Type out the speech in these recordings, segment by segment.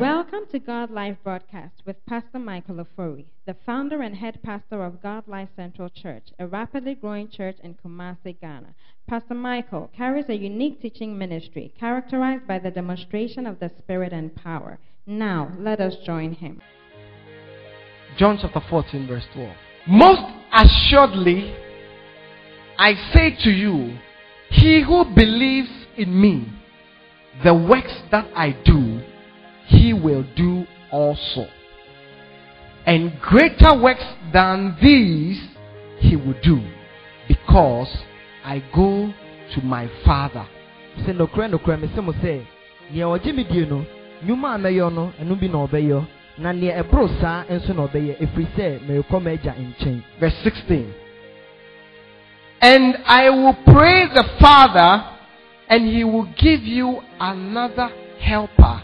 Welcome to God Life broadcast with Pastor Michael Ofori, the founder and head pastor of God Life Central Church, a rapidly growing church in Kumasi, Ghana. Pastor Michael carries a unique teaching ministry characterized by the demonstration of the Spirit and power. Now, let us join him. John chapter 14, verse 12. Most assuredly, I say to you, he who believes in me, the works that I do, he will do also. And greater works than these he will do, because I go to my Father. sɛ nokora nokora mesɛ mo sɛ nea ɔgye me die no nnwuma a mɛyɛ no ɛno bi na ɔbɛyɛ na nea ɛboro saa nso na ɔbɛyɛ ɛfiri sɛ merekɔ m'agya nkyɛn Verse 16. And I will pray the Father, and he will give you another helper,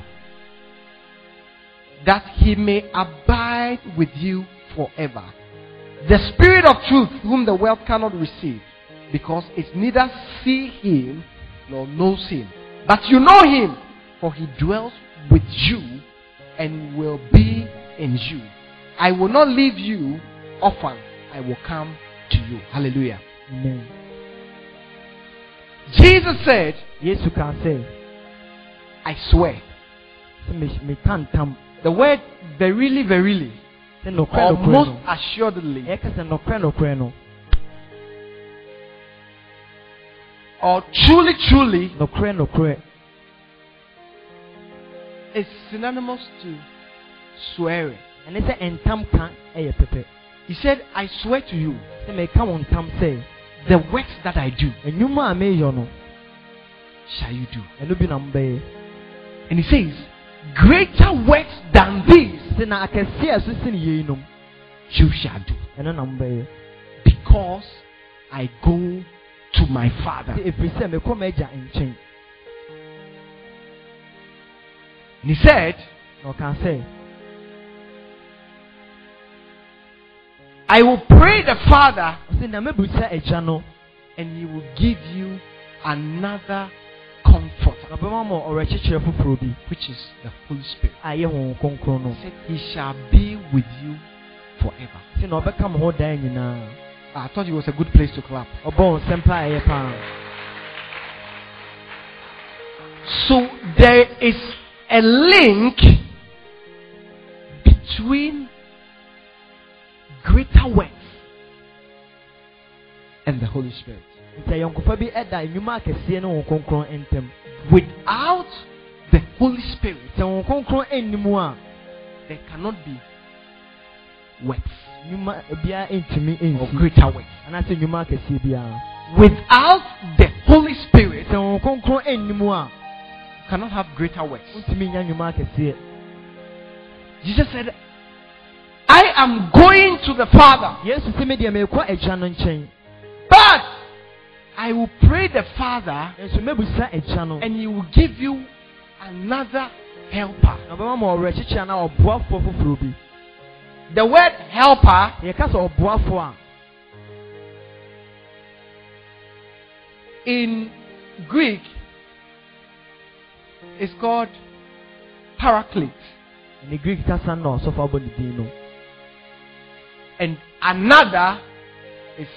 that he may abide with you forever. The Spirit of truth, whom the world cannot receive, because it neither see him nor knows him. But you know him, for he dwells with you and will be in you. I will not leave you often. I will come to you. Hallelujah. amen Jesus said, yesu can sɛ I swear. Sɛ me- meka ntam The word verily, verily, or most assuredly, ɛka sɛ nokora nokora no or truly, truly, is synonymous to swearing. ɛne sɛ ntam ka ɛyɛ pɛpɛ He said, I swear to you, sɛ meka wo ntam sɛ the works that I do nnwuma a meyɛ no. shall you do. And he says, greater works than these sɛ na akɛseɛ a ɛso sene yeinom you shall do. ɛno na mobɛyɛ Because I go to my Father. sɛ ɛfiri sɛ mekɔ m'agya nkyɛn And he said, na ɔkaa sɛ I will pray the Father, ɔsɛ na mɛbusa agya no and he will give you another which is the Holy Spirit. a ɛyɛ honhom kronkron no He said, He shall be with you forever. sɛ na ɔbɛka mo ho daa I thought it was a good place to clap. ɔbɔ wo nsɛm pa a ɛyɛ paa So there is a link between greater works and the Holy Spirit. Nti ayɔnkofa bi ɛda nnwuma akɛseɛ ne honhom kronkron ntam Without the Holy Spirit, sɛ honhom kronkron ɛnni mu a there cannot be works nnwuma biara ntumi or nsi greater works. anaasɛ nnwuma akɛseɛ biara. Without the Holy Spirit, sɛ honhom kronkron ɛnni mu a cannot have greater works. wontumi nya nnwuma akɛseɛ. Jesus said, I am going to the Father, nkyɛn. But I will pray the Father, nso mɛbusa agya no and He will give you another helper. na ɔbɛma ma ɔwerɛkyekyerɛ na ɔboafoɔ foforɔ bi The word helper yɛka sɛ ɔboafoɔ a in Greek is called paraclete, ne greek kasa no na ɔsɔfo abɔ ne din and another is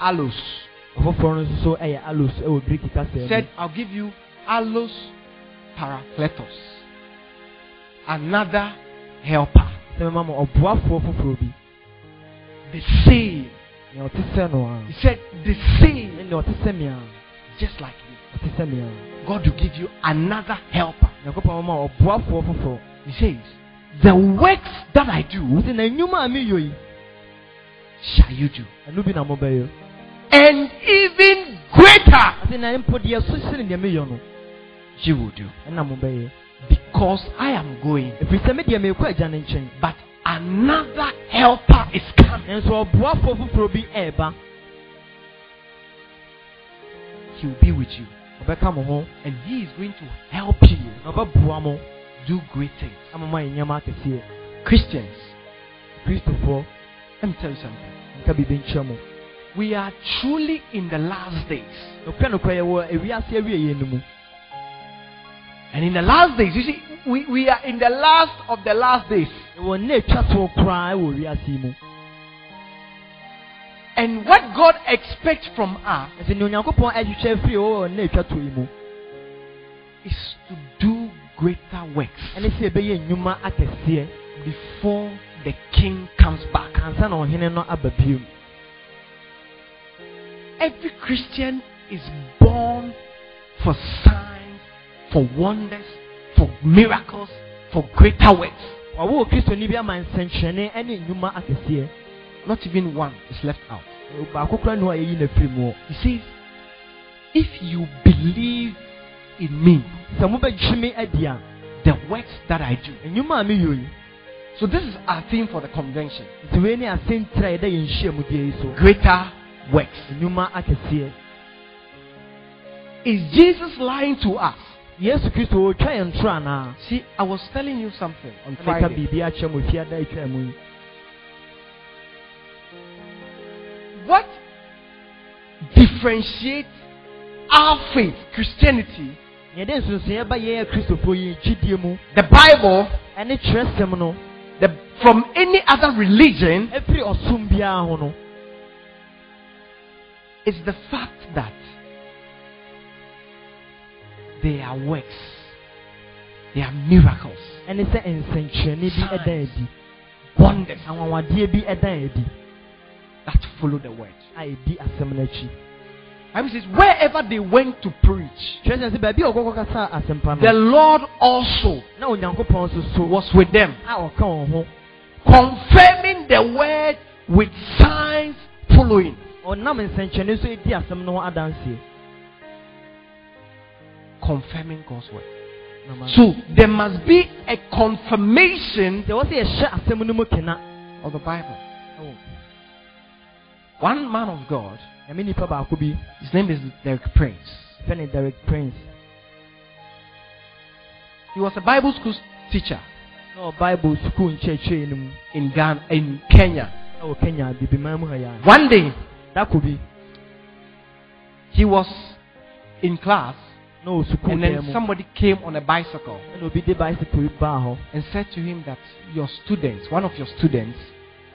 allos. Ɔfoforɔ no nso so ɛyɛ alos ɛwɔ greek kasa mu said, I'll give you allos parakletos, another helper. sɛ mɛma ma ɔboafoɔ foforɔ bi The same. nea ɔte sɛ no a He said, the same, ɛne ɔte sɛ me a just like me. ɔte sɛ me a God will give you another helper. nyankopɔn ma ɔboafoɔ foforɔ He says, The works that I do nti na nnwuma a meyɔ yi shall you do. ɛno bi na mobɛyɛ And even greater ase na mpo deɛ so sene deɛ meyɔ no you will do. ɛna mobɛyɛ Because I am going. ɛfiri sɛ me deɛ merekɔ agya no nkyɛn But another helper is coming. nso ɔboafoɔ foforɔ bi ɛreba He will be with you. ɔbɛka mo ho And he is going to help you na ɔbɛboa mo do great things. ama mo ayɛ nneɛma akɛseɛ Christians, kristofoɔ let me tell you something. Nka biribi nkyerɛ mo We are truly in the last days. nokora nokora yɛwɔ ewiase awieɛ no mu And in the last days, you see, we, we are in the last of the last days. wɔ nna atwa toɔ koraa wɔ wiase yi And what God expects from us nti nea onyankopɔn ahwehwɛ firi wɔ nna atwa toɔ yi mu is to do greater works ɛne sɛ yɛbɛyɛ nnwuma akɛseɛ before the king comes back. Every Christian is born for signs, for wonders, for miracles, for greater works. ɔwɔ kristoni bi ama nsɛnkyerɛnne ne nnwuma akɛseɛ Not even one is left out. baako koraa ne hɔ a yɛyi no afiri mu hɔ He says, If you believe in me, sɛ mobɛgye me adi a the works that I do. nnwuma a meyɛ yi So, this is our theme for the convention nti wei ne asɛntira a yɛda yɛn hyia mu deɛ yi so greater works. nnwuma akɛseɛ Is Jesus lying to us? yesu kristo ɔtwa yɛn toro anaa See, I was telling you something on Friday. biribi akyerɛ mo fiada atwa mu yi What differentiates our faith, Christianity, yɛde nsonsonoeɛ ba yɛyɛ kristofoɔ yi gyidie mu the Bible, ɛne kyerɛsɛm no the, from any other religion, ɛfiri ɔsom biara ho no is the fact that they are works, they are miracles, ɛne sɛ nsɛnkyerɛnne bi ɛda adi wonders. Anwanwadeɛ bi ɛda adi that follow the word. a ɛdi asɛm no akyi Bible says, wherever they went to preach, kyerɛ sɛ sɛ baabi a ɔkɔkɔ kasa asɛmpa the Lord also na onyankopɔn nso so was with them, a ɔka wɔn confirming the word with signs following. Ɔnam nsɛnkyerɛnne so ɛdi asɛm no ho adanseɛ Confirming God's word. So there must be a confirmation sɛ wɔ sɛ yɛhyɛ asɛm no mu kena of the Bible. ɛwɔ One man of God, ɛme nipa baako bi his name is Derek Prince. derek prince He was a Bible school teacher ɔ bible school no mu in Ghana, in Kenya. wɔ kenya bibiman mu ha yɛ One day, dako be. he was in class, No, sukuu and then somebody came on a bicycle ɛna obi de bicycle bi baa hɔ and said to him that your students, one of your students,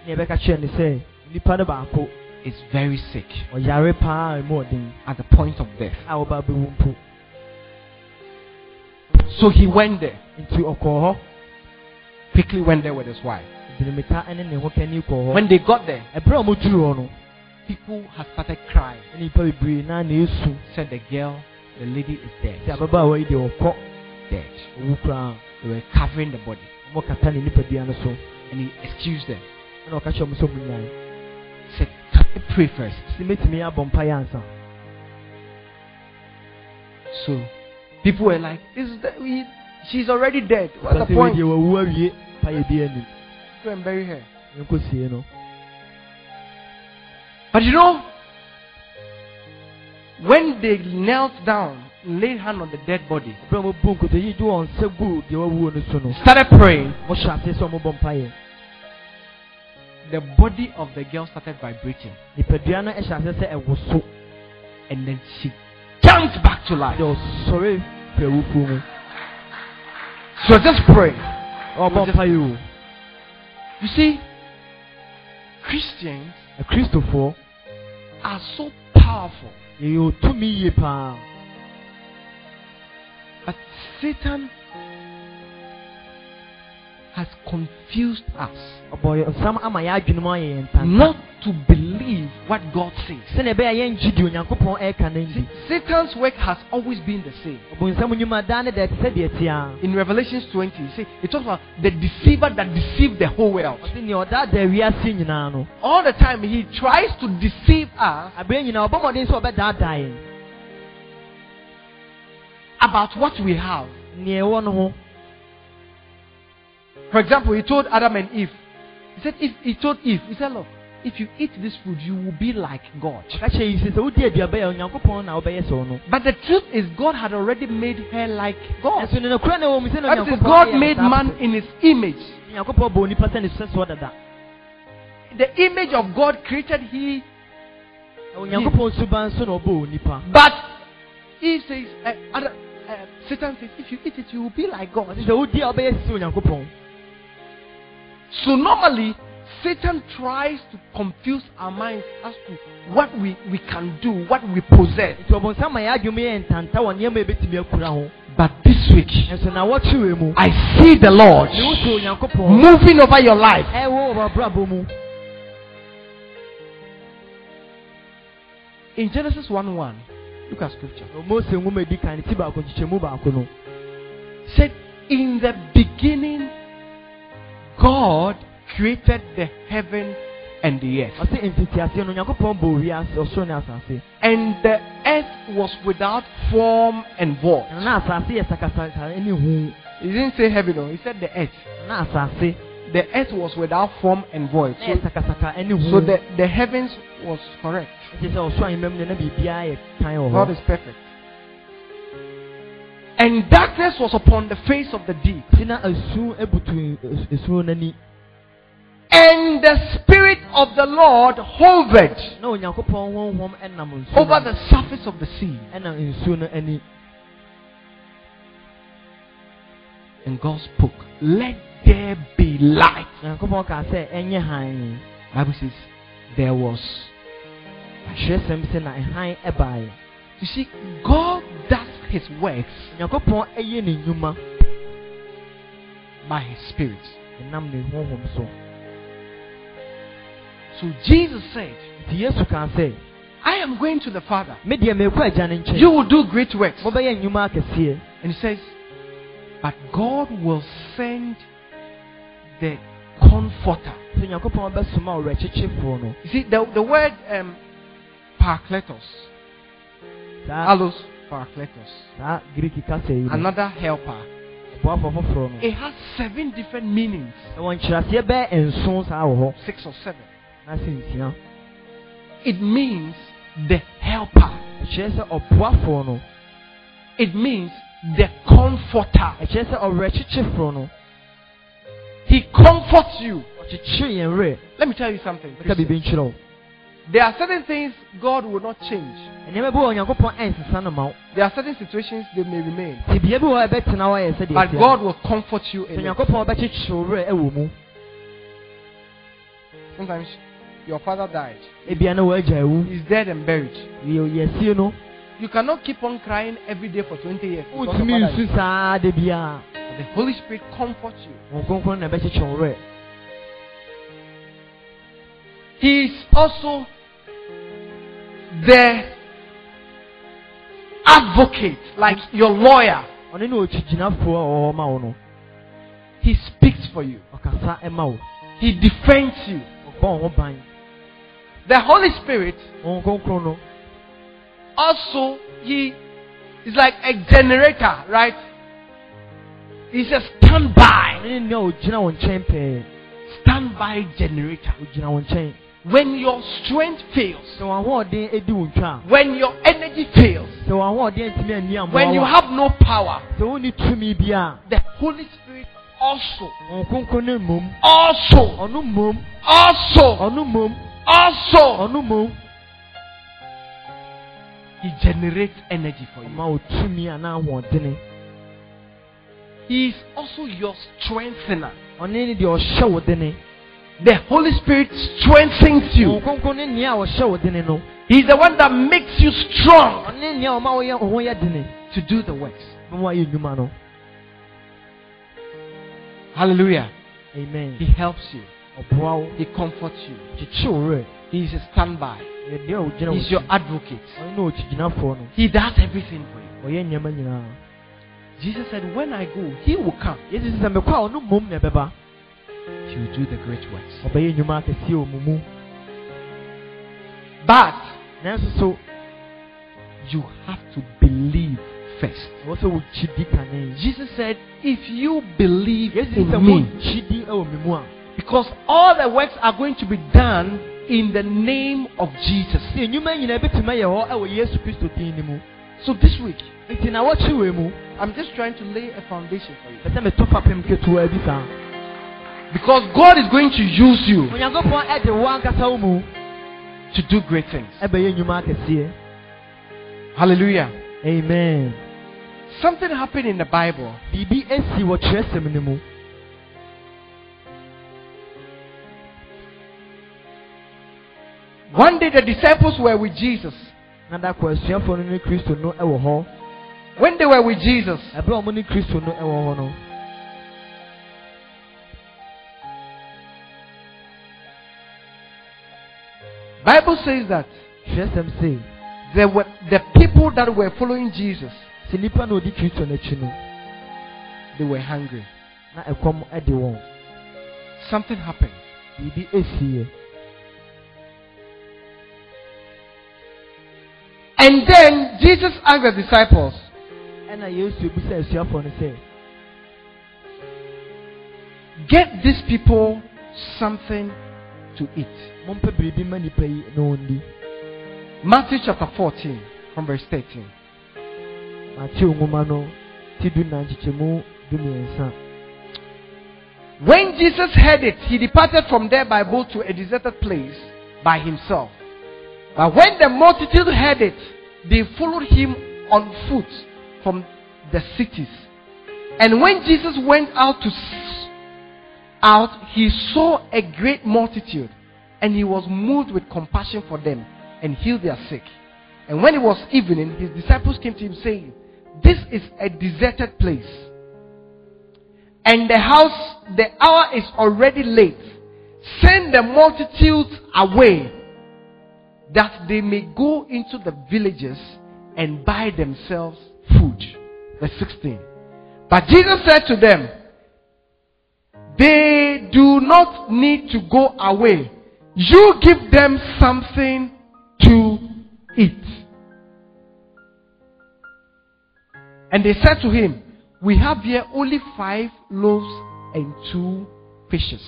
na yɛbɛka kyerɛ ne sɛ nipa no baako is very sick ɔyare paa ɛmu ɔden. at the point of death. a ɔba bɛwu mpo. So he went there, quickly went there with his wife. dinimika ne ne ho kani kɔɔ hɔ. When they got there, ɛberɛ a ɔmoduru hɔ no people have started crying. ɛne nipa bebree na na esu Said the girl, the lady is dead. ababaawa yi deɛ ɔkɔ Dead. They were covering the body. ɔmo kata ne nipadua no so And he excused them. ɛna ɔka kyerɛ ɔmo sɛ ɔmo nyae He said, Can I pray first? si metumi abɔ mpaeɛ ansa So people were like, This is the, we, she's already dead. What's the Ɔka sɛ wei point? deɛ wawu awie mpaeɛ bi anim Go and bury her. But you know, when they knelt down, laid hand on the dead body, a so started praying, the body of the girl started vibrating. so And then she jumped back to life. was just praying. ɔbɔ You see, Christians akristofoɔ are so powerful, yɛyɛ otumi yie paa but Satan has confused us. Ɔbɔ nsam ama yɛ adwene mu ayɛ yɛn ntanta not to believe what God says. sɛnea ɛbɛyɛ a yɛngye deɛ onyankopɔn ɛreka no See, ndi Satan's work has always been the same. ɔbonsam nnwuma daa ne deɛ ɛte sɛ deɛ tea In Revelations 20, you see, it talks about the deceiver that deceived the whole world. ɔse nea ɔdaadaa wiase nyinaa no All the time, he tries to deceive us aberɛ nyinaa ɔbɔ mmɔden sɛ about what we have. nea ɛwɔ no For example, he told Adam and Eve, he said, if he told Eve, he said, Look, if you eat this food, you will be like God. ɔka kyerɛ yi sɛ sɛ wodi aduaba yɛ onyankopɔn na wobɛyɛ sɛ no But the truth is, God had already made her like God. ɛnso ne nokora na ɛwɔ mu sɛ na That is, God made man in his image. onyankopɔn bɔ onipa sɛ ne sɛ soɔ dada The image of God created he. onyankopɔn suban so na ɔbɔ onipa But Eve says, uh, Adam, uh, Satan says, if you eat it, you will be like God. ɔsi sɛ wodi a ɔbɛyɛ sisi onyankopɔn So normally, Satan tries to confuse our minds as to what we, we can do, what we possess. nti ɔbɔnsam ma yɛ adwuma yɛ ntanta wɔ nneɛma a ebetumi akura ho But this week, nso na wɔtwe mu I see the Lord ne wotu onyankopɔn moving over your life. ɛwɔ wɔ w'abrabɔ mu In Genesis 1 1, look at scripture. mose nwoma edi kan ne ti baako nkyekyɛmu baako no said, In the beginning, God created the heaven and the earth. ɔsi ntete no onyankopɔn bɔ wiase ɔsoro ne asase And the earth was without form and void. ɛna na asase yɛ sakasaka ne hu He didn't say heaven, no, he said the earth. The earth was without form and void. So, sakasaka ne hu so the, the heavens was correct. ɛkyɛ sɛ ɔsoro ahemam ne na biribiara yɛ kan wɔ God is perfect. And darkness was upon the face of the deep. And the Spirit of the Lord hovered na onyankopɔn honhom ɛnam nsuo over the surface of the sea. ɛnam nsuo no ani And God spoke, Let there be light. onyankopɔn kaa sɛ ɛnyɛ hann Bible says, There was. ahwerɛsɛm sɛ na ɛhan ɛbaeɛ You see, God does his works onyankopɔn ɛyɛ ne nnwuma by his Spirit. Ɛnam ne honhom so Jesus said, nti yesu kaa sɛ I am going to the Father. me deɛ meekɔ agya no nkyɛn You will do great works. mobɛyɛ nnwuma akɛseɛ And he says, But God will send the Comforter. sɛ onyankopɔn bɛsoma ɔwerɛkyekyefoɔ no You see, the, the word um, Parakletos, Allos Parakletos, saa greek kasa yi no another helper, ɔboafoɔ foforɔ no it has seven different meanings. ɛwɔ nkyerɛaseɛ bɛyɛ nson saa wɔ hɔ Six or seven. Na sɛ nsia It means the helper. ɛkyerɛ sɛ ɔboafoɔ no It means the comforter. ɛkyerɛ sɛ ɔwerɛkyekyefoɔ no He comforts you. ɔkyekyere yɛn werɛ Let me tell you something. mɛka biribi nkyerɛ wo There are certain things God will not change. nneɛma bi wɔ onyankopɔn ɛnsesa no ma wo There are certain situations they may remain. nti bea bi wɔ hɔ a ɛbɛtena hɔ ayɛ sɛdeɛ But. God will comfort you in it. onyankopɔn bɛkyekyere wo werɛ ɛwɔ mu Sometimes your father died. Eh ebia na wɔagya awu He's dead and buried. You cannot keep on crying every day for 20 years. because your wotumi father nsu is- saa da biara The Holy Spirit comforts you. wɔn kronkron na ɛbɛkyekyere He is also the advocate, like your lawyer. ɔne ne ɔkyigyinafoɔ a ɔwɔ hɔ ma He speaks for you. ɔkasa ɛma wo He defends you. The Holy Spirit wɔn kronkron no also he is like a generator, right? He's a standby, ɔne ne nea ɔgyina wo nkyɛn pɛɛ standby generator. ɔgyina wo nkyɛn When your strength fails, sɛ wɔn ahoɔden edi wo ntwa a when your energy fails, sɛ wɔn ahoɔden ntumi ani amoa when you have no power, sɛ wonni tumi bi a the Holy Spirit also, wɔn kronkron no mmom also, also, also, He generates energy for you. ɔma wo tumi a na He is also your strengthener. ɔne ne deɛ ɔhyɛ wo The Holy Spirit strengthens you. kronkron ne nea a ɔhyɛ wo dene no He's the one that makes you strong ɔne ne nea a ɔma wo yɛ wo ho yɛ dene to do the works. na wɔayɛ nnwuma no Hallelujah. amen He helps you. He comforts you. kyekye wo werɛ He is a standby. yɛ deɛ a ɔgyina wo He's your advocate. ɔne ne ɔkyigyinafoɔ no He does everything for you. Oh, nyinaa Jesus said, When I go, He will come. yesu sɛ mekɔ a ɔno mmom na ɛbɛba He will do the great works. ɔbɛyɛ nnwuma akɛseɛ wɔ mu mu But you have to believe first. ɛwɔ sɛ wogyidi kane Jesus said, If you believe in me, mogyidi wɔ me mu a because all the works are going to be done in the name of Jesus. sɛ nnwuma nyinaa bɛtumi ayɛ hɔ ɛwɔ yesu kristo din no mu So this week, nti na wɔkye wɔ mu I'm just trying to lay a foundation for you. pɛ sɛ meto fapem ketewaa bi saa Because God is going to use you onyankopɔn ɛde wo ankasa wo mu to do great things. ɛbɛyɛ nnwuma akɛseɛ Hallelujah. amen something happened in the Bible. One day the disciples were with Jesus. na da kɔ asuafoɔ no ne kristo no wɔ hɔ When they were with Jesus, ɛberɛ a ɔmo ne kristo no wɔ hɔ no Bible says that there were the people that were following Jesus, sɛ nnipa na ɔdi kristo n'akyi no they were hungry. na ɛkɔm de wɔn Something happened. And then Jesus asked the disciples, ɛna yesu ebisa asuafoɔ no sɛ Get these people something to eat. mompɛ biribi ma nnipa yi na ɔndi Matthew chapter 14, from verse 13. mateo nwoma no ti du na nkyekyɛmu du mmiɛnsa When Jesus heard it, he departed from there by boat to a deserted place by himself. But when the multitude heard it, they followed him on foot from the cities. And when Jesus went out to out, he saw a great multitude, and he was moved with compassion for them and healed their sick. And when it was evening, his disciples came to him saying, "This is a deserted place." and the house, the hour is already late. Send the multitudes away that they may go into the villages and buy themselves food. Verse 16. But Jesus said to them, They do not need to go away. You give them something to eat. And they said to him, We have here only five loaves and two fishes.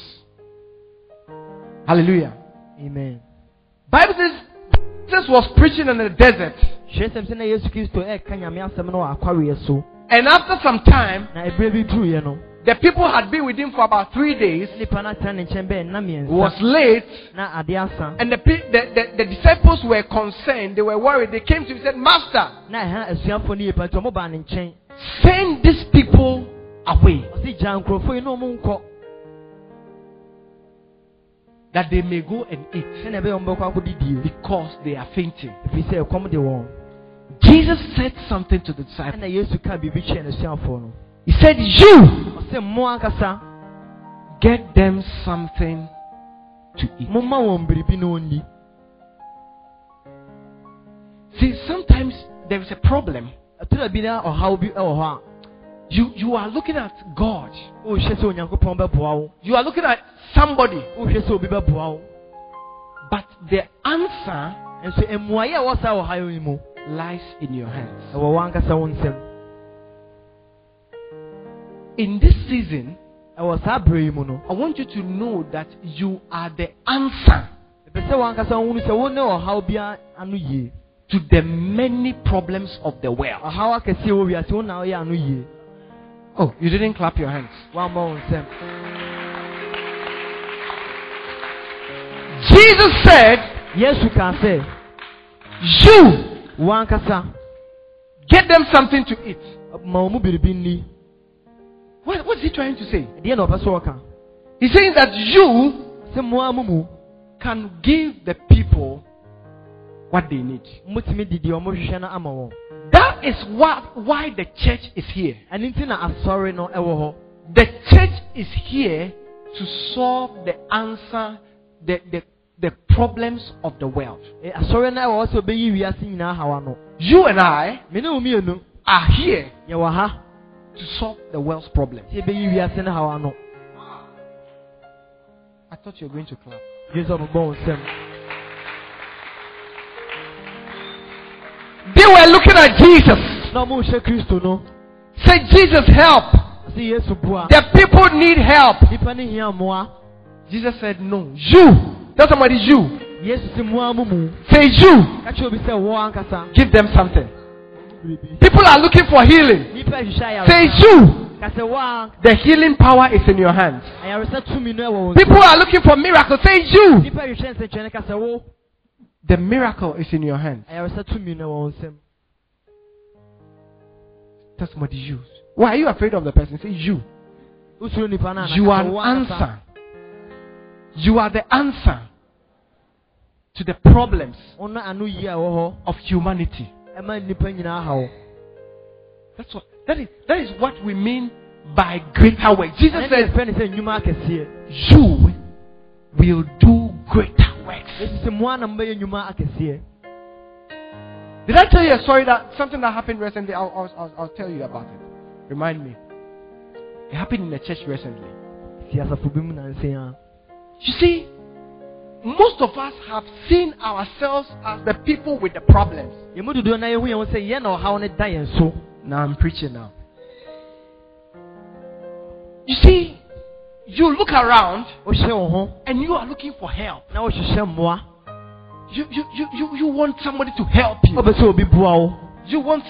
Hallelujah. amen Bible says Jesus was preaching in the desert. kyerɛsɛm sɛ na yesu kristo ɛreka nyame asɛm no wɔ akwareɛ so And after some time, na ɛberɛ bi duruiɛ no the people had been with him for about three days. nnipa no atena ne nkyɛn bɛɛ nna It was late. na ade asa And the, the, the, the disciples were concerned. They were worried. They came to him and said, Master, na ɛha asuafoɔ no yie pa nti ɔmo baa ne nkyɛn send these people away that they may go and eat sɛnea ɛbɛyɛ ɔmo bɛkɔ akɔdidie because they are fainting. ɛfiri sɛ ɛkɔm de wɔn Jesus said something to the disciples. ɛna yesu kaa biribi kyerɛ n'asuafoɔ no He said, You ɔse mo ankasa get them something to eat. momma wɔn biribi na ɔnni See, sometimes there is a problem. You, you are looking at God, a wohwɛ sɛ onyankopɔn bɛboa wo. You are looking at somebody, wohwɛ sɛ obi bɛboa but the answer nso mmuaeɛ a ɛwɔ saa ɔhaw yi lies in your hands. ɛwɔ w'ankasa wo nsɛm In this season, ɛwɔ saa berɛ yi mu no I want you to know that you are the answer ɛpɛ sɛ w'ankasa wohunu sɛ wo ne ɔhaw bia ano yie. to the many problems of the world. Oh, you didn't clap your hands. woammɔ wo nsɛm Jesus said, yesu can say. You w'ankasa get them something to eat. ma wɔn mu biribi nni What, what's he trying to say? ɛdeɛ na ɔpɛ sɛ ɔka He's saying that you sɛ mmoa mu mu can give the people what they need. That is what, why the church is here. ɛno nti na asɔre no ɛwɔ hɔ The church is here to solve the answer, the, the, the problems of the world. Eh, asɔre no ɛwɔ hɔ sɛ ɔbɛyi wiase nyinaa hawa no You and I me ne wo mmienu are here ha to solve the world's problems. sɛ yɛbɛyi wiase no hawa no I thought you were going to clap. They were looking at Jesus. na ɔmo nhyɛ kristo no Say, Jesus, help. ɔsɛ yesu The people need help. nnipa no hia mmoa Jesus said, No. You. Tell somebody, you. yesu sɛ mmoa mu mu Say, you. ka kyerɛ obi sɛ wɔ Give them something. People are looking for healing. nnipa hwehwɛ Say, ayaresa you. ka sɛ wɔ The healing power is in your hands. ayaresa tumi no ɛwɔ wo People are looking for miracles. Say, you. The miracle is in your hands. ayaresa tumi no ɛwɔ wo nsɛm Tell somebody you. Why are you afraid of the person? Say you. Usoro nipa no a You are an answer. You are the answer to the problems Wo na ano yie a ɛwɔ hɔ of humanity. ɛma nipa nyinaa haw. That's what that is that is what we mean by greater works. Jesus Ɛne said, yɛfrɛ no sɛ. You will do greater works. Yesu sɛ mo ana mobɛyɛ nnwuma akɛseɛ. Did I tell you a story that something that happened recently? I'll, I'll, I'll, tell you about it. Remind me. It happened in the church recently. Si asafo bi mu nansa a. You see, most of us have seen ourselves as the people with the problems. Yɛn mu dodoɔ na yɛhu yɛn ho sɛ yɛn na ɔhaw no da yɛn so. Now I'm preaching now. You see, you look around Wohyɛ wo ho and you are looking for help. na wohyehyɛ mmoa. You, you, you, you, you want somebody to help you. Wopɛ sɛ obi boa wo. You want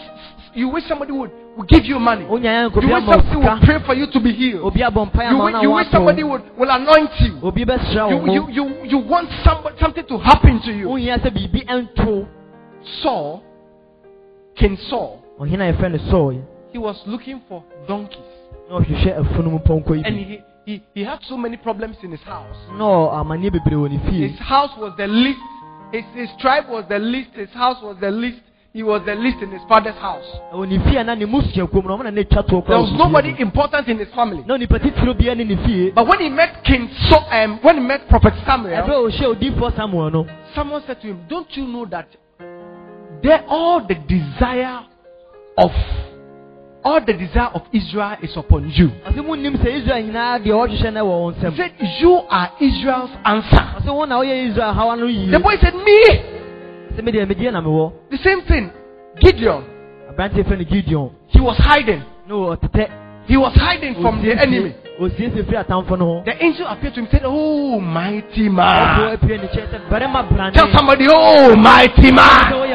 you wish somebody would, would give you money. You wish somebody would pray for you to be healed. You, wish- you wish somebody would, will anoint you. You, you, you, you want somebody, something to happen to you. Saul, King Saul, Ɔhene a yɛfrɛ no Saul yi, he was looking for donkeys. na ɔhwehwɛ afunumu pɔnkɔ yi And he, he, he had so many problems in his house. Na ɔ- amanneɛ bebree wɔ ne His house was the least, his, his tribe was the least, his house was the least. He was the least in his father's house. Ɛwɔ ne fie a na ne musuakuo mu na ɔmo na ne twa toɔ There was nobody important in his family. Na onipa titiri biara ne ne. But when he met King so um, when he met Prophet Samuel, a ɔhyɛ odiifoɔ Samuel no, someone said to him, Don't you know that there all the desire of all the desire of Israel is upon you? ɔsɛ munnim sɛ Israel nyinaa deɛ ɔhwehwɛ no wɔ wɔn He said, You are Israel's answer. Ɔsɛ wɔn na ɔyɛ Israel hawa no yie. The boy said, Me! Sɛ me deɛ megyeɛ na. The same thing. Gideon, Gideon. he was hiding. No. He was hiding from the enemy. Osiesie firi atamfo no ho. The angel appeared to him and said, Oh, mighty man. apue ne kyerɛ sɛ barima brane. Tell somebody, Oh, mighty man. Oh,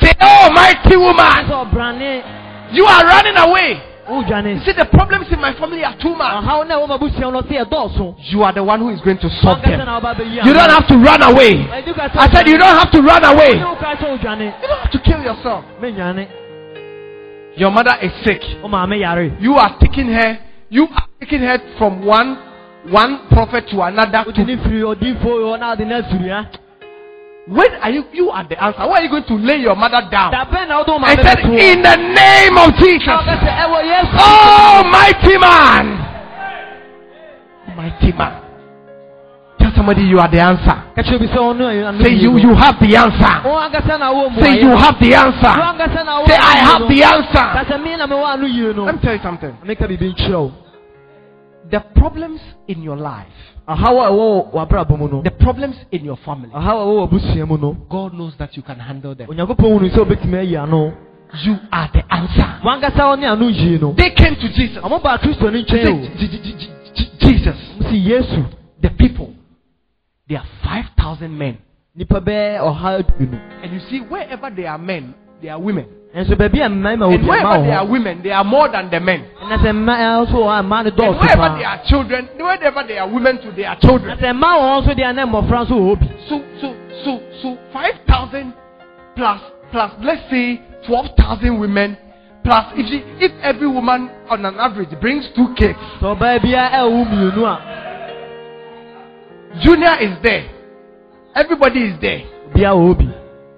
Say, Oh, mighty woman. You are running away. You Wodwane. see, the problems in my family are too much. Ɔhaw na ɛwɔ m'abusua no ɔsɛ ɛdɔɔso. You are the one who is going to solve them. na woba abɛyi You don't have to run away. Ɛdi ka sɛ I said, You don't have to run away. Ɛdi wo ka sɛ. You don't have to kill yourself. Your mother is sick. Yare. You are taking her. You are taking her from one one prophet to another. Wode To, when are you? You are the answer. Why are you going to lay your mother down? Da bɛn na wode wo I said. In the name of Jesus. sɛ ɛwɔ Yesu. Oh, mighty man. Mighty man. Tell somebody you are the answer. Ka kyerɛ obi sɛ ɔno Say you you have the answer. Wɔn ankasa na wo mu Say you have the answer. ankasa na wo Say I have the answer. Ka sɛ me na mewɔ ano yie no. Let me tell you something. The problems in your life, Ɔhaw a ɛwɔ w'abrabɔ mu no. the problems in your family, Ɔhaw a ɛwɔ w'abusua mu no. God knows that you can handle them. Onyankopɔn hunu sɛ wobɛtumi ayi ano. You are the answer. Wɔn ankasa wɔne ano. They came to Jesus. Ɔmo baa Kristo ne They nkyɛn o. said, "J- J- J- J- Jesus, the people, There are 5,000 men. Nipa bɛɛ ɔha aduonu. And you see, wherever there are men, there are women. Nso baabi a mmarima wɔ And wherever there are women, there are more than the men. Sɛ mmaa nso wɔ hɔ a mmaa no And wherever there are children, wherever there are women too, there are children. sɛ mmaa wɔ hɔ nso deɛ na mmɔfra nso wɔ hɔ. So, so, so, so, 5,000 plus, plus, let's say 12,000 women, plus, if, she, if every woman on an average brings two kids, Sɛ ɔbaa biara ɛwɔ mmienu a Junior is there. Everybody is there.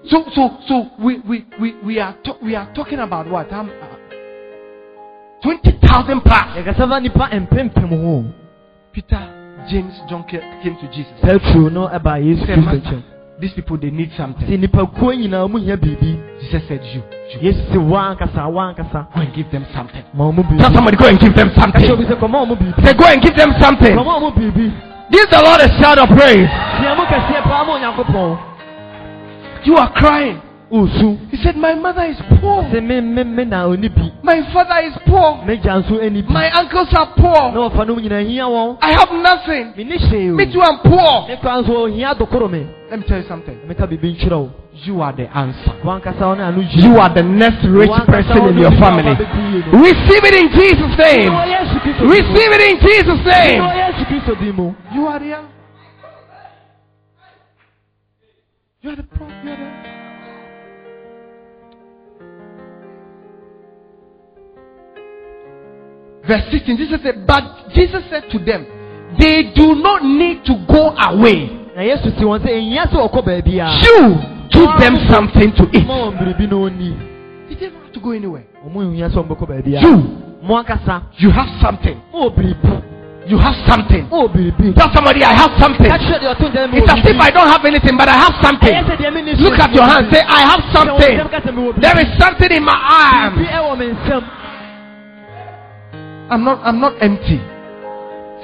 Obiara wɔ hɔ bi. So, so, so we, we, we, we are to, we are talking about what? Um, uh, Twenty thousand plus. Yɛkasa fa nipa mpempem ho. Peter, James, John came to Jesus. No ɛbaa Yesu Said, these people they need something. Sɛ nipakuo nyinaa mu hia biribi. Jesus said, "You, you Yesu sɛ wankasa wankasa. go and give them something." Tell somebody, go and give them something. sɛ kɔma ɔmo biribi. Say, go and give them something. Give the Lord a shout of praise. You are crying. He said, "My mother is poor. My father is poor. Me gya nso ani bi. My uncles are poor. Na ɔfa no mu nyinaa hia. I have nothing. Me ni hyɛ o. Me too, I'm poor." Me kora nso ohia dokoro me. Let me tell you something. Meka biribi nkyerɛ wo. You are the answer. Wankasa wo ne ano gye. You are the next rich person in your family. wabɛdi yie no. Receive it in Jesus' name. Wɔ Yesu Kristo din mu. Receive it in Jesus' name. Yesu Kristo din mu. You are the answer. You are the problem. You are the... Verse 16, Jesus said, But Jesus said to them, They do not need to go away. na yesu si wɔn sɛ ehia sɛ ɔkɔ baabi a You give them something to eat. ma wɔn biribi na ɔni They didn't have to go anywhere. wɔn ehia sɛ wɔn bɛkɔ baabi a You, you have something. Mo wɔ biribi You have something. biribi Tell somebody, I have something. kakyɛ deɛ ɔtɔ nkyɛn mi It's as if I don't have anything, but I have something. sɛ deɛ mi ni Look at your hand. Say, I have something. There is something in my arm. ɛwɔ mi nsam I'm not. I'm not empty.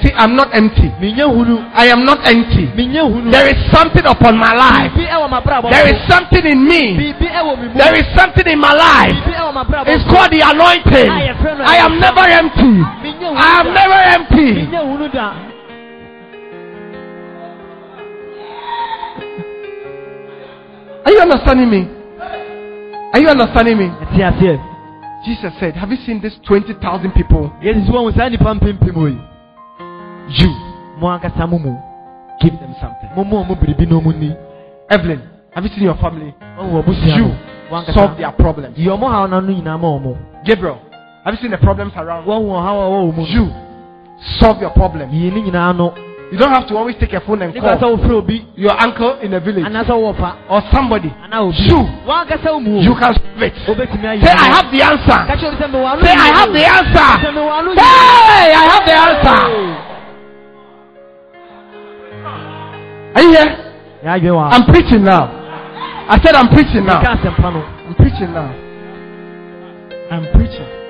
See, I'm not empty. mi nye hunu I am not empty. mi nye hunu There is something upon my life. biribi ɛwɔ ma brabɔ There is something in me. biribi ɛwɔ mi mu There is something in my life. biribi ɛwɔ ma brabɔ It's called the anointing. I am never empty. mi nye hunu I am never empty. Are you understanding me? Are you understanding me? Yes, yes. Jesus said, Have you seen these 20,000 people? Yes, sɛ wɔn saa nipa mpempem yi You give them something. mo mu ɔmo biribi na ɔmo ni Evelyn, have you seen your family? You solve their problems. yi ɔmo ha ɔno nyinaa Gabriel, have you seen the problems around? wɔn wɔ ha wɔ wɔn mu You solve your problem. yi ne nyinaa no You don't have to always take a phone and call your uncle in the village or somebody. You, wɔn ankasa wo mu o you can solve it. Say, I have the answer. kakyɛ obi sɛ mi wɔ ano Say, I have the answer. sɛ mi wɔ ano Hey, I have the answer. Are you here? yadwe wa I'm preaching now. I said I'm preaching now. I'm preaching now. I'm preaching.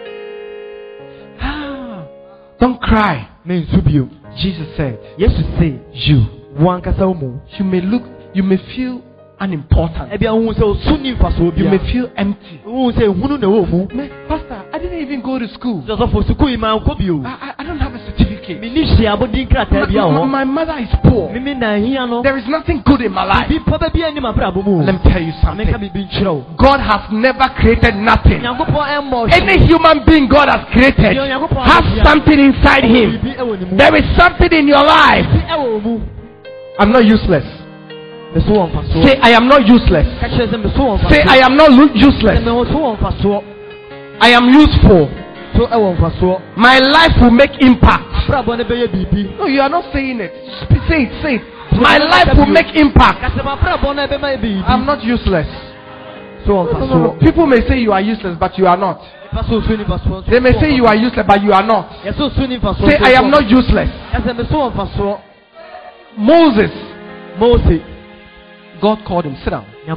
Don't cry. me nsu bio Jesus said, yesu se You. wo mu You may look, you may feel unimportant. ebi eh, ahun sɛ osu ni nfaso You may feel empty. ohun sɛ ehunu na ɛwɔ mu Man, Pastor, I didn't even go to school. sɔsɔfo sukuu yi maa nkɔ bio I, I, I don't have a certificate. mi ni hyia abodin krataa bi a My, my mother is poor. mimi na ahia no There is nothing good in my life. bibi pɔbɛ bi anim abrabɔ mu o Let me tell you something. bibi nkyerɛ o God has never created nothing. Any human being God has created has something inside him. bibi ɛwɔ ne mu There is something in your life. bibi ɛwɔ mu I'm not useless. Meso wɔ mfasoɔ Say, I am not useless. ka kyerɛ sɛ meso wɔ Say, I am not lo- sɛ useless. meho so wɔ I am useful. so ɛwɔ mfasoɔ My life will make impact. no bɛyɛ biribi No, you are not saying it. Say it, say it. My life will make impact. kasɛm abrabɔ no ɛbɛma biribi I'm not useless. so wɔ No, no, no. People may say you are useless, but you are not. nipa sɛ osu ni mfasoɔ They may say you are useless, but you are not. yɛsɛ osu ni mfasoɔ Say, I am not useless. ɛsɛ meso wɔ mfasoɔ Moses, mose God called him. Sit down. no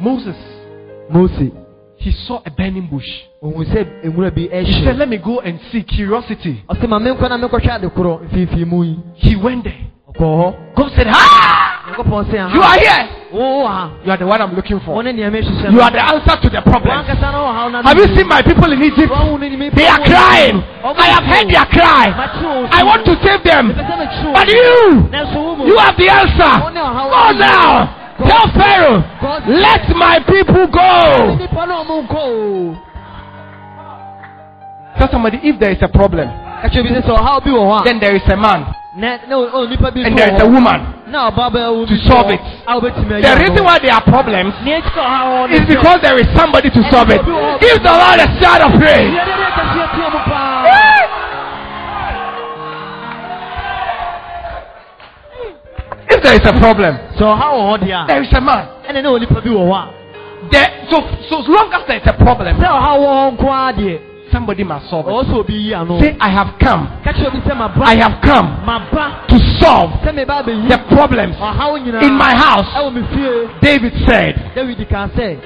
Moses, he saw a burning bush. ohun sɛ nwura bi He said, Let me go and see curiosity. ɔsɛ ma menkɔ na menkɔhwɛ ade korɔ mfimfini mu yi He went there. God said, Ah! You are here. wɔ ha You are the one I'm looking for. wɔn ne nea mehyehyɛ You are the answer to the problem. wankasa na wɔ ha na Have you seen my people in Egypt? They are crying. I have heard their cry. I want to save them. But you, you have the answer. Go now. Tell Pharaoh, let my people go. nipa na ɔmo nkɔ o Tell somebody if there is a problem, kakyɛ bi sɛ sɛ bi wɔ hɔ then there is a man na na o nipa bi and there is a woman. na ɔba bɛ wo to solve it. The reason why there are problems nea ɛkyɛ ɔhaw is because there is somebody to solve it. Give the Lord a shout of praise. yɛdɛdɛ kɛseɛ tia mu paa If there is a problem, so how hɔ deɛ there is a man. ɛna na wɔ nipa bi wɔ a There, so, so as long as there is a problem, sɛ ɔhaw wɔ hɔ nko ara deɛ somebody must solve it. sɛ obi yi ano Say, I have come. kakyɛ bi sɛ maba I have come to solve sɛ meba abɛyi the problems nyinaa in my house. ɛwɔ me fie David said, david ka sɛ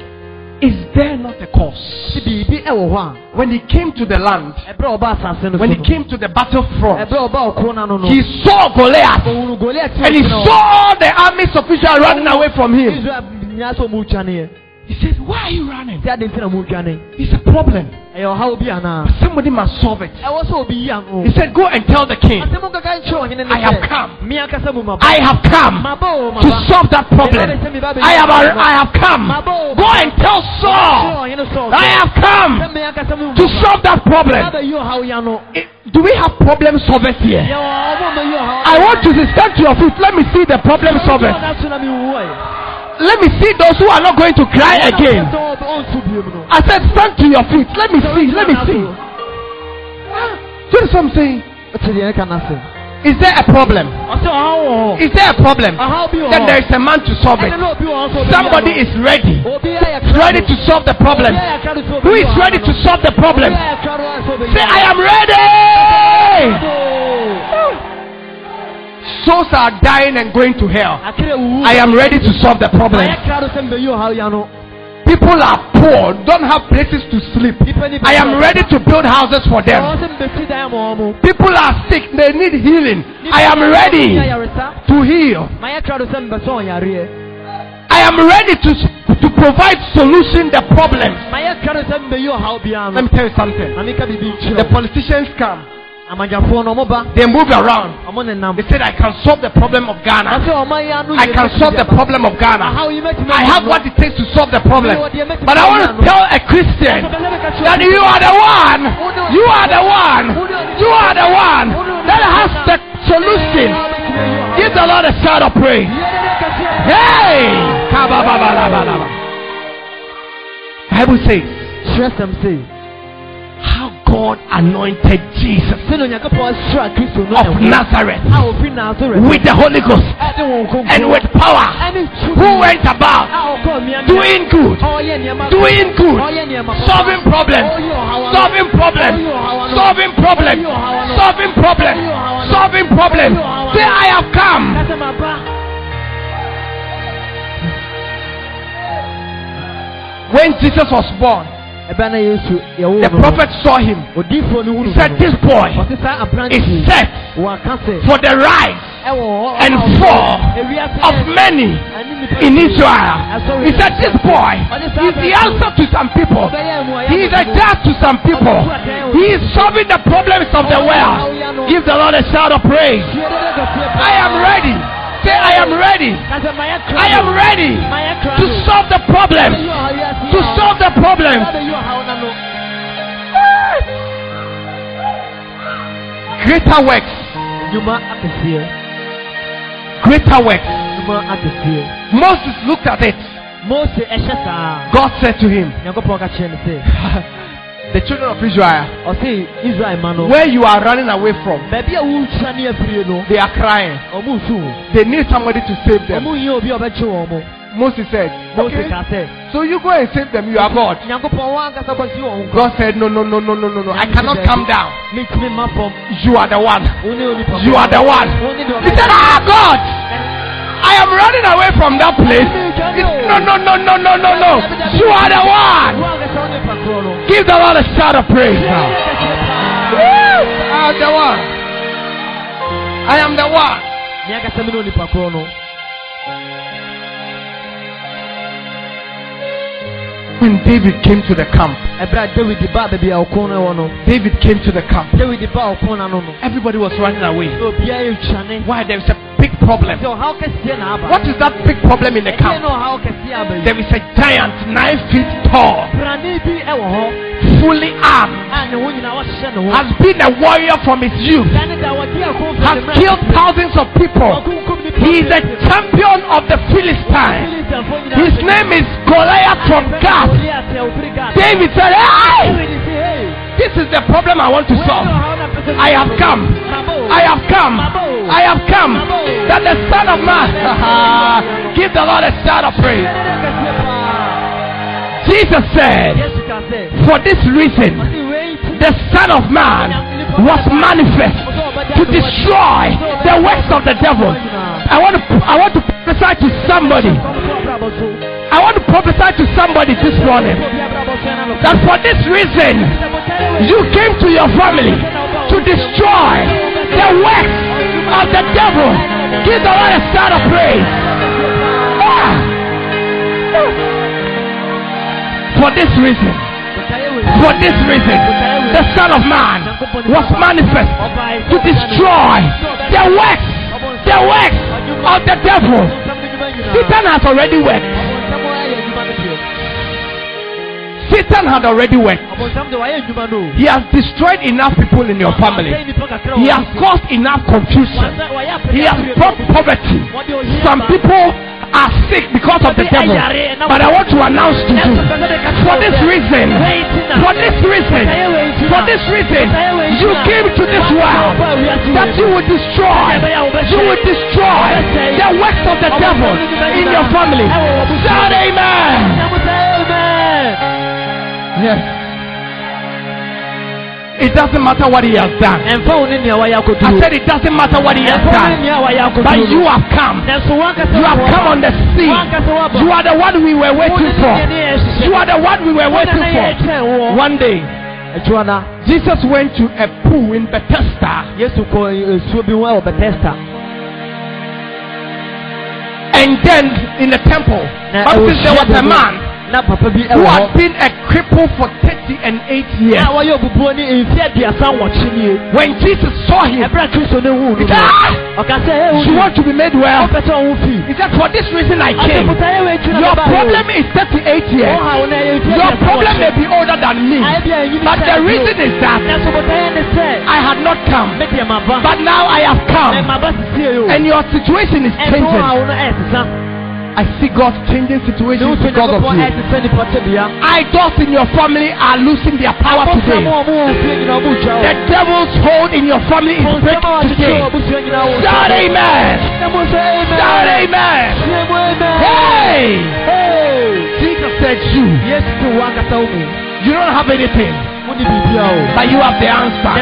Is there not a cause? sɛ biribi ɛwɔ hɔ When he came to the land, a ɛberɛ a ɔba asase no so when he came to the battlefront, ɛberɛ a ɔba ɔkoro no ano no. he saw Goliath. Goliath and he saw the armies of Israel running away from him. Israel nyinaa sɛ ɔmu twaneɛ He said, Why are you running? sɛ ade nti na mu twane It's a problem. ɛyɛ ɔhaw bi anaa But somebody must solve it. ɛwɔ sɛ obi yi ano He said, Go and tell the king, asɛm kaka nkyerɛ ɔhene ne I have come. me ankasa mu maba I have come to solve that problem. I have, I have come. Go and tell Saul, I have come sɛ me ankasa mu to solve that problem. maba yi ɔhaw ya no eh, Do we have problem solvers here? yɛwɔ ɔmo ma yi ɔhaw I want you to stand to your feet. Let me see the problem solvers. Na so na mi wu ɛ let me see those who are not going to cry again. Sɛ ɔbɛ- ɔnsu bio mu no. I said, stand to your feet. Let me see. Let me see. Do you know what I'm saying? Ɔte deɛ ɛka n'ase. Is there a problem? Ɔsɛ ɔhaw wɔ hɔ. Is there a problem? Ɔhaw bi wɔ Then there is a man to solve it. Ɛne na obi wɔ hɔ sɛ obi Somebody is ready. Obi ayɛ Is ready to solve the problem. Obi ayɛ krado sɛ obi Who wɔ is hɔ ready to solve the problem? Obi ayɛ krado sɛ obi Say, I am ready. Souls are dying and going to hell. I am ready to solve the problem. Ayɛ krado sɛ mbɛyi ɔhaw ya no. People are poor, don't have places to sleep. I am ready to build houses for them. sɛ mbɛsi dan ma ɔmo. People are sick, they need healing. I am ready to heal. Mayɛ krado sɛ mbɛsɛ ɔyareɛ. I am ready to, to provide solution the problems. Mayɛ krado sɛ mbɛyi ɔhaw biara Let me tell you something. Na meka bibi The politicians come, Amagyafoɔ no ɔmo ba. they move around. They said, I can solve the problem of Ghana. Ɔsɛ ɔmo ya no I can solve the problem of Ghana. Ahaw yi mɛtumi I have what it takes to solve the problem. Ɔwɔ deɛ mɛtumi But I want to tell a Christian Ɔsɛ bɛsɛ bɛka kyerɛ that you are the one, you are the one, you are the one that has the solution. Give the Lord a shout of praise. Hey! Bible says how God anointed Jesus Sɛnɛ Onyankopɔn asra Kristo no of. Nazareth A ofi Nasaret. with the Holy Ghost Ɛne wɔn nkonko. and with power, who went about A ɔkɔɔ mmeammea. doing good, doing good, solving problems, Ɔyɛ ɔhaw ano. solving problems, solving problems, solving problems, solving problems. Say, I have come. Kasa ma ba. When Jesus was born, Ɛbɛn na Yesu yɛwɔ the prophet saw him. He said. This boy Ɔte saa aberante is set for the rise and fall of many in. Israel. He said, This boy is the answer to some people. He is a amumɔyɛ. to some people. He is solving the problems of the world. Give the Lord a shout of praise. Fie dede kɛseɛ paa. I am ready. Say, I am ready. Kasa mayɛ krado. I am ready to solve the problems. Ɛbɛyɛ ɔhaw wiase To solve the problems. Ɛbɛyɛ ɔhaw n'ano. Greater works. Greater works. Moses looked at it. Mose ɛhyɛ saa. God said to him, The children of Israel, ma where you are running away from, baabi a wotwa ne afirie no, they are crying. ɔmo nsu wo. They need somebody to save them. Ɔmo nyɛ obi a ɔbɛkye wɔn mo. Moses said, okay, So you go and save them. You are God. Nyankopɔn wɔn ankasa kɔsi wɔn nkwa. God said, No, no, no, no, no, no, no. I cannot come down. Metumi ma fam. You are the one. Wo ne onipa You are the one. He said. Ah, God, I am running away from that place. It's- No, no, no, no, no, no, no. You are the one. ankasa wo nipa korɔ no. Give the Lord a shout of praise now. Kɛseɛ paa. Woo! I am the one. I am the one. Ne ankasa me ne onipa korɔ no. When David came to the camp, eh, David baa baabi a ɔko no wɔ no, David came to the camp. David baa ɔko no ano no, Everybody was running away. na obiara retwane. Why? There is a big problem. Sɛ ɔhaw kɛseɛ na aba. What is that big problem in the camp? na ɔhaw kɛseɛ aba yi? There is a giant nine feet tall, Prane bi ɛwɔ hɔ fully armed, a ne ho nyinaa wɔhyehyɛ ne ho. has been a warrior from his youth, Dane da wɔde ako has killed thousands of people. He is a champion of the Philistines. His name is Goliath from Gath. David said, Hey, this is the problem I want to solve. I have come. I have come. I have come. That the Son of Man. Give the Lord a shout of praise. Jesus said, For this reason, the Son of Man was manifest to destroy the works of the devil. I want to I want to prophesy to somebody. I want to prophesy to somebody this morning that for this reason you came to your family to destroy the works of the devil. Give the Lord a shout of praise. Ah. For this reason, for this reason, the Son of Man was manifest to destroy the works, the works of the devil. Satan has already worked. Satan had already worked. He has destroyed enough people in your family. He has caused enough confusion. He has brought poverty. Some people are sick because of the devil. But I want to announce to you for this reason, for this reason, for this reason, you came to this world that you would destroy, you would destroy the works of the devil in your family. Shout amen. Yes. It doesn't matter what he has done. I said it doesn't matter what he has done. But you have come. You have come on the scene. You are the one we were waiting for. You are the one we were waiting for. One day, Jesus went to a pool in Bethesda. And then in the temple, Bible says there was a man who had been a cripple for 30 and 8 years. When Jesus saw him, he said, ah, You want to be made well? He said, For this reason I came. Your problem is 38 years. Your problem may be older than me. But the reason is that I had not come. But now I have come. And your situation is changing. I see God changing situations because of you. Idols in your family are losing their power today. The devil's hold in your family is breaking today. Shout amen. Shout amen. Hey. Jesus said you. You don't have anything. But you have the answer.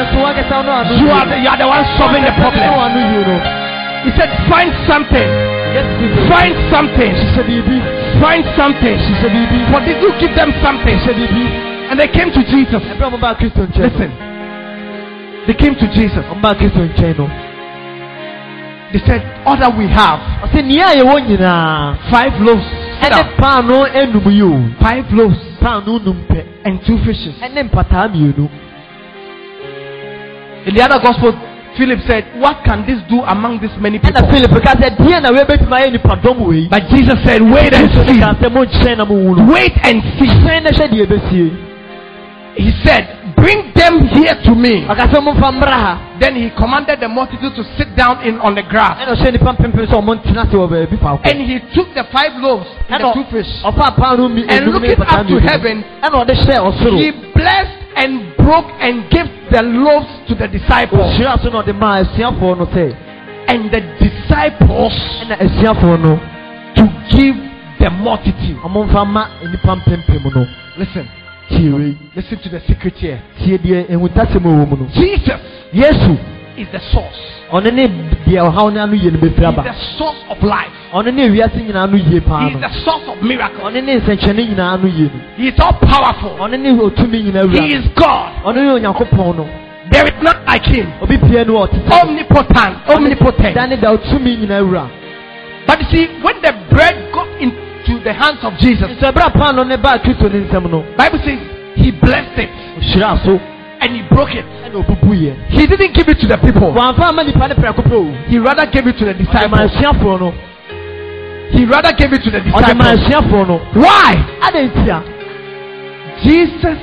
You are the, you are the one solving the problem. He said, find something. Find something. She said. Find something. She said. What did you give them something? She said, "He." And they came to Jesus. Listen. They came to Jesus. They said, All that we have. Five loaves. Five loaves. And two fishes. And in the other gospel, Philip said, What can this do among this many people? But Jesus said, Wait and see. Wait and see. He said, Bring them here to me. Then he commanded the multitude to sit down in on the grass. And he took the five loaves and the two fish. And looking up to heaven, he blessed and broke and gave the loaves to the disciples. And the disciples to give the multitude. Listen. Listen to the secret here. Jesus Yesu is the source. Ɔno ne deɛ ɔhaw no ano yie no bɛfiri aba the source of ɔno ne ewiase nyinaa ano yie paa no the source of ɔno ne nsɛnkyerɛnne nyinaa ano yie no He is all powerful. ɔno ne otumi nyinaa He wura is God. ɔno ne onyankopɔn no There is none like him. obi pie no a ɔte Omnipotent. Omnipotent. da ne da otumi nyinaa But you see, when the bread got into the hands of Jesus, nso ɛberɛ a paano ne baa kristo ne nsɛm Bible says he blessed it and he broke it. He didn't give it to the people. wɔamfa ama nipa ne prɛko pɛ o He rather gave it to the disciples. He rather gave it to the disciples. Why? Jesus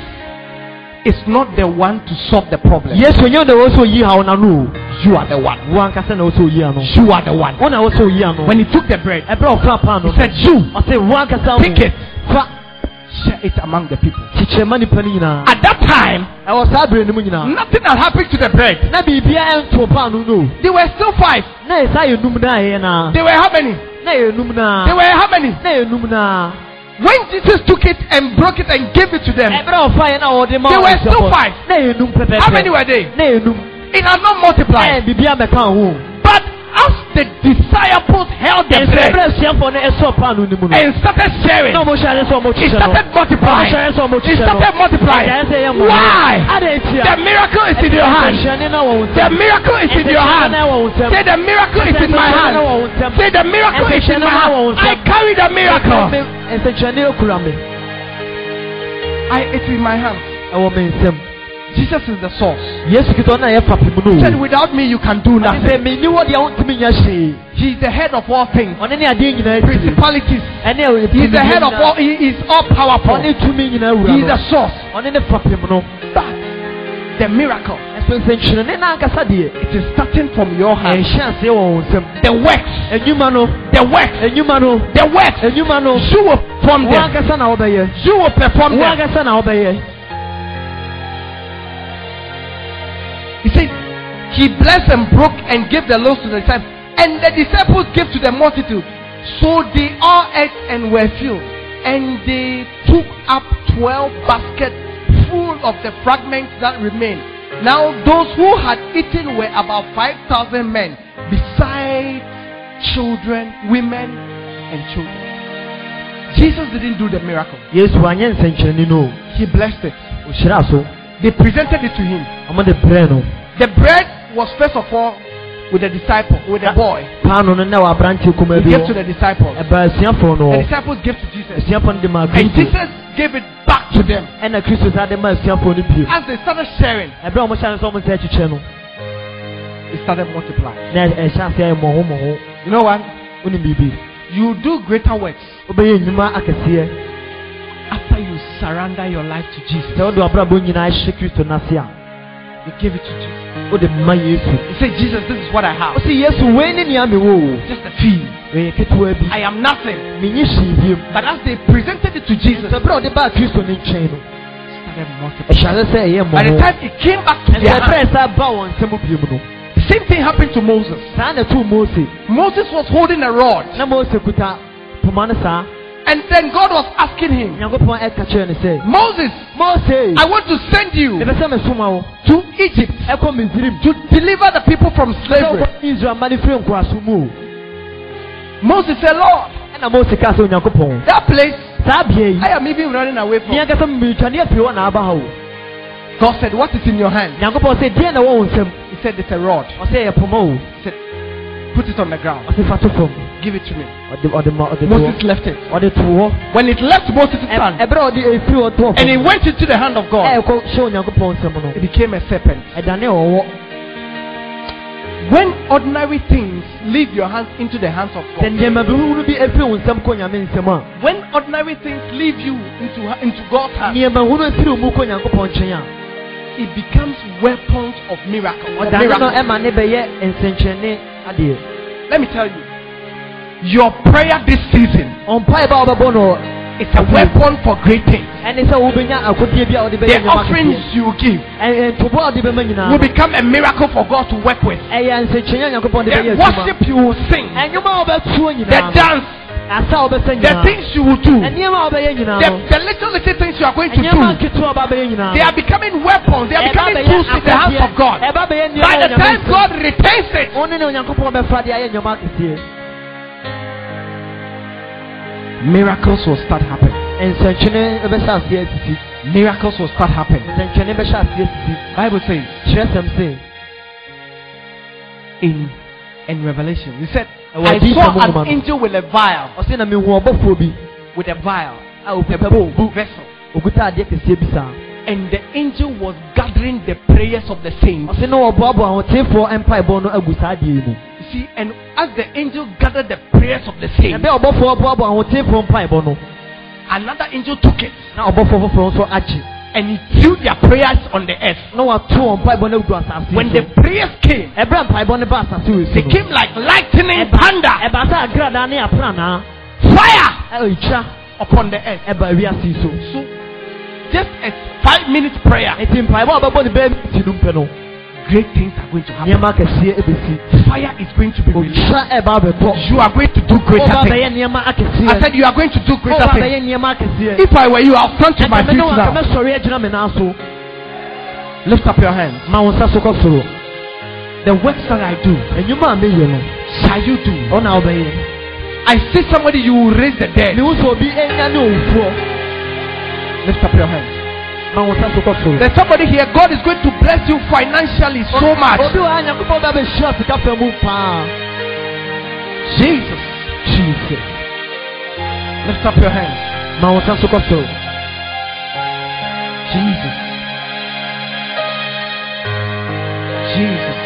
is not the one to solve the problem. yesu onye na wɔ sɛ oyi haw n'ano You are the one. o wo ankasa na wɔ sɛ oyi ano You are the one. na wɔ sɛ oyi When he took the bread, ɛberɛ a ɔfa paano he said, You ɔsɛ wo ankasa take it, share it among the people. kyekyerɛma nipa no nyinaa At that time, ɛwɔ saa berɛ no mu nyinaa nothing had happened to the bread. na biribia ɛnto paano no They were still five. na ɛsa yɛ num na ɛyɛ naa They were how many? na ɛyɛ num na They were how many? na ɛyɛ num na When Jesus took it and broke it and gave it to them, ɛberɛ a ɔfa yɛ na ɔde ma They were still five. na ɛyɛ num pɛpɛpɛ how many were they? na ɛyɛ num It has not ɛɛ multiplied. biribia bɛka ho But as the disciples held the ɛsɛ bread ɛberɛ asuafoɔ no ɛsɔ paano no mu no and started sharing, na ɔmo hyɛ sɛ ɔmo it started multiplying. ɔmo hyɛ sɛ ɔmo It started multiplying. ɛyɛ sɛ ɛyɛ mmɔbɔ. Why? The miracle is in your hand. Ɛnsɛnkyerɛnne na wɔ wo The miracle is in your hand. Ɛnsɛnkyerɛnne na wɔ wo nsɛm. Say the miracle is in my Ɛnsɛnkyerɛnne hand. Say the miracle is in my hand. I carry the miracle. Ɛnsɛnkyerɛnne ekura me I it's in my hand. Ɛwɔ me nsɛm Jesus is the source. yesu kristo na yɛ fapem no He said, without me you can do ɔne sɛ nothing. menni wɔ deɛ wontumi nya hwee He is the head of all things. ɔne ne adeɛ nyinaa tiri Principalities. ɛne ɛwɔ He is the head of all. He is all powerful. ɔne tumi nyinaa He wura is the no source. ɔne ne fapem no But the miracle ɛsɛ n'ankasa deɛ it is starting from your hand. ɛnhyɛ aseɛ wɔ wɔn nsam The works, enyuma no the works, enyuma no the works. enyuma no You will perform wɔn them. ankasa na wɔbɛyɛ You will perform wɔn them. ankasa na wɔbɛyɛ He said, He blessed and broke and gave the loaves to the disciples, and the disciples gave to the multitude. So they all ate and were filled, and they took up twelve baskets full of the fragments that remained. Now those who had eaten were about five thousand men, besides children, women, and children. Jesus didn't do the miracle. yesu anyɛ nsɛnkyerɛnne no He blessed it. They presented it to him. ɔmo de brɛ no The bread was first of all with the disciple, with the ah, boy. paano no na wɔ aberanteɛ kumaa He gave to the disciples. Eh, no The disciples gave to Jesus. asuafoɔ no de maa And Jesus gave it back to them. Eh, ɛna kristo saa de maa asuafoɔ no bio As they started sharing, ɛberɛ a ɔmo hyɛ no sɛ ɔmo nsa akyikyɛ no it started multiplying. na eh, ɛhyɛ aseɛ ayɛ mmɔho mmɔho You know what? You do greater works surrender your life to Jesus. sɛ wode wabrabɔ nyinaa hyɛ kristo n'ase a You give it to Jesus. wode ma yesu You say, Jesus, this is what I have. wosi yesu wei ne nea mewɔ Just a fee. ɛyɛ ketewa bi I am nothing. menye hwee biem But as they presented it to Jesus, sɛ berɛ a ɔde baa kristo no nkyɛn no started multiplying. ɛhyɛ sɛ ɛyɛ By the mmɔho time it came back to their ɛsɛ hand, berɛ sa ba wɔn nsɛm biem no the same thing happened to Moses. saa na ɛtoo mose Moses was holding a rod, na mose kuta poma no saa and then God was asking him, nyankopɔn ɛka kyerɛ no sɛ Moses, mose I want to send you mepɛ sɛ mesoma wo to Egypt to deliver the people from slavery. wokɔ israel ma no firi nkoaso mu o Moses said, Lord, ɛna mose kaa sɛ onyankopɔn that place saa bea yi I am even running away from. meankasa meretwane afiri hɔ na aba ha o God said, What is in your hand? nyankopɔn sɛ deɛ na ɛwɔ wo nsɛm He said, It's a rod. ɔsɛ ɛyɛ poma o He said, Put it on the ground. Ɔsɛ fa to fam Give it to me. ɔde ɔde ma ɔde to Moses left it. ɔde to hɔ When it left Moses' hand ɔde ɛfiri hɔ tɔɔ and it went into the hand of God, ɛɛkɔ hyɛ onyankopɔn nsɛm no it became a serpent. When ordinary things leave your hands into the hands of God, nneɛma bihuru bi ɛfiri wo nsɛm kɔ nyame when ordinary things leave you into, into God's hands, nneɛma hunu ɛfiri wo mu kɔ nyankopɔn nkyɛn a it becomes weapons of miracle. of miracle. ɛma ne bɛyɛ nsɛnkyerɛnne adeɛ Let me tell you, your prayer this season ba a is a weapon for great things. ɛne sɛ wobɛnya akodeɛ bi a wode bɛyɛ The offerings you give Ɛ- ntoboa a wode bɛma nyinaa will become a miracle for God to work with. ɛyɛ nsɛnkyerɛnne a nyankopɔn de The worship you will sing, ɛnwoma a wobɛtuo the dance, the things you will do, ɛnneɛma a wobɛyɛ nyinaa the, the little little things you are going to do, nketewa a wobɛbɛyɛ nyinaa they are becoming weapons. They are becoming tools in the hands of God. By the time God retains it, miracles will start happening. nsɛnkyerɛnne bɛhyɛ aseɛ asisi Miracles will start happening. nsɛnkyerɛnne bɛhyɛ aseɛ asisi Bible says kyerɛsɛm se in in Revelation, He said, I saw an no. angel with a vial, ɔse na mehu ɔbɔfoɔ bi with a vial, a a ɔkuta bowl, vessel, ɔkuta adeɛ kɛseɛ bi saa and the angel was gathering the prayers of the saints. ɔse na wɔboaboa ahotefoɔ mpaebɔ no agu saa adeɛ yi mu You see, and as the angel gathered the prayers of the saints, ɛbɛ ɔbɔfoɔ boaboa ahotefoɔ mpaebɔ no another angel took it na ɔbɔfoɔ foforɔ nso agye and he threw their prayers on the earth. na wato wɔn mpaebɔ no agu asase When so the prayers came, ɛberɛ a mpaebɔ no ba asase wɔ they so no came like lightning, ɛba thunder, ɛba sɛ agradaa ne apranaa fire ɛtwa upon the earth. ɛba wiase yi so So, just a five minute prayer, eti mpaebɔ a ɔbɛbɔ ne bɛyɛ miniti no mpɛ no great things are going to happen. Fire is going to be released. otwa ɛba abɛtɔ You are going to do greater things. I said you are going to do greater things. bɛyɛ nneɛma akɛseɛ If I were you, I'll stand to my feet me ne wɔn now. aka mɛsɔre agyina me nan so Lift up your hands. ma wo nsa so kɔ soro The works that I do, enyuma a meyɛ no shall you do? I see somebody you will raise the dead. mehu sɛ obi anya ne owufoɔ Lift up your hands. There's somebody here. God is going to bless you financially so much. obi wɔ ha nyankopɔn bɛ bɛhyira sika fa mu paa Jesus. jesus Lift up your hands. ma wo nsa so kɔ soro Jesus. Jesus.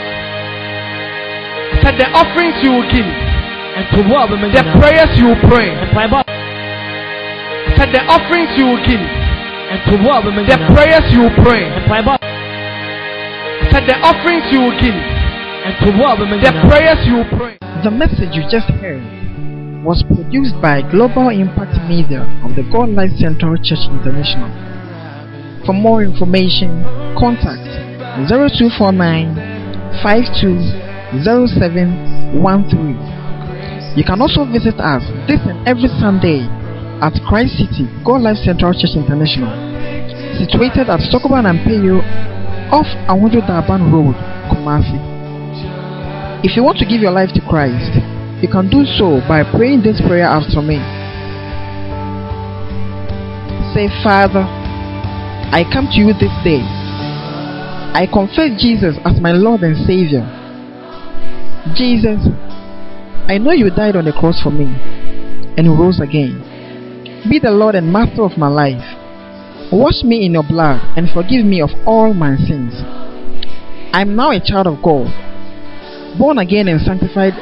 I said the offerings you will give, ntoboa a wobɛma the prayers you will pray. I said the offerings you will give, ntoboa a wobɛma the prayers you will pray. mpaebɔ I said the offerings you will give, ntoboa a wobɛma the prayers you will pray. The message you just heard was produced by Global Impact Media of the God Life Central Church International. For more information, contact 0249 520713. You can also visit us this and every Sunday at Christ City God Life Central Church International, situated at Sokoban and Peyo off Awundo Daban Road, Kumasi. If you want to give your life to Christ, you can do so by praying this prayer after me. Say, Father, I come to you this day. I confess Jesus as my Lord and Savior. Jesus, I know you died on the cross for me and rose again. Be the Lord and Master of my life. Wash me in your blood and forgive me of all my sins. I am now a child of God born again and sanctified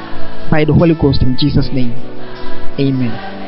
by the Holy Ghost in Jesus' name. Amen.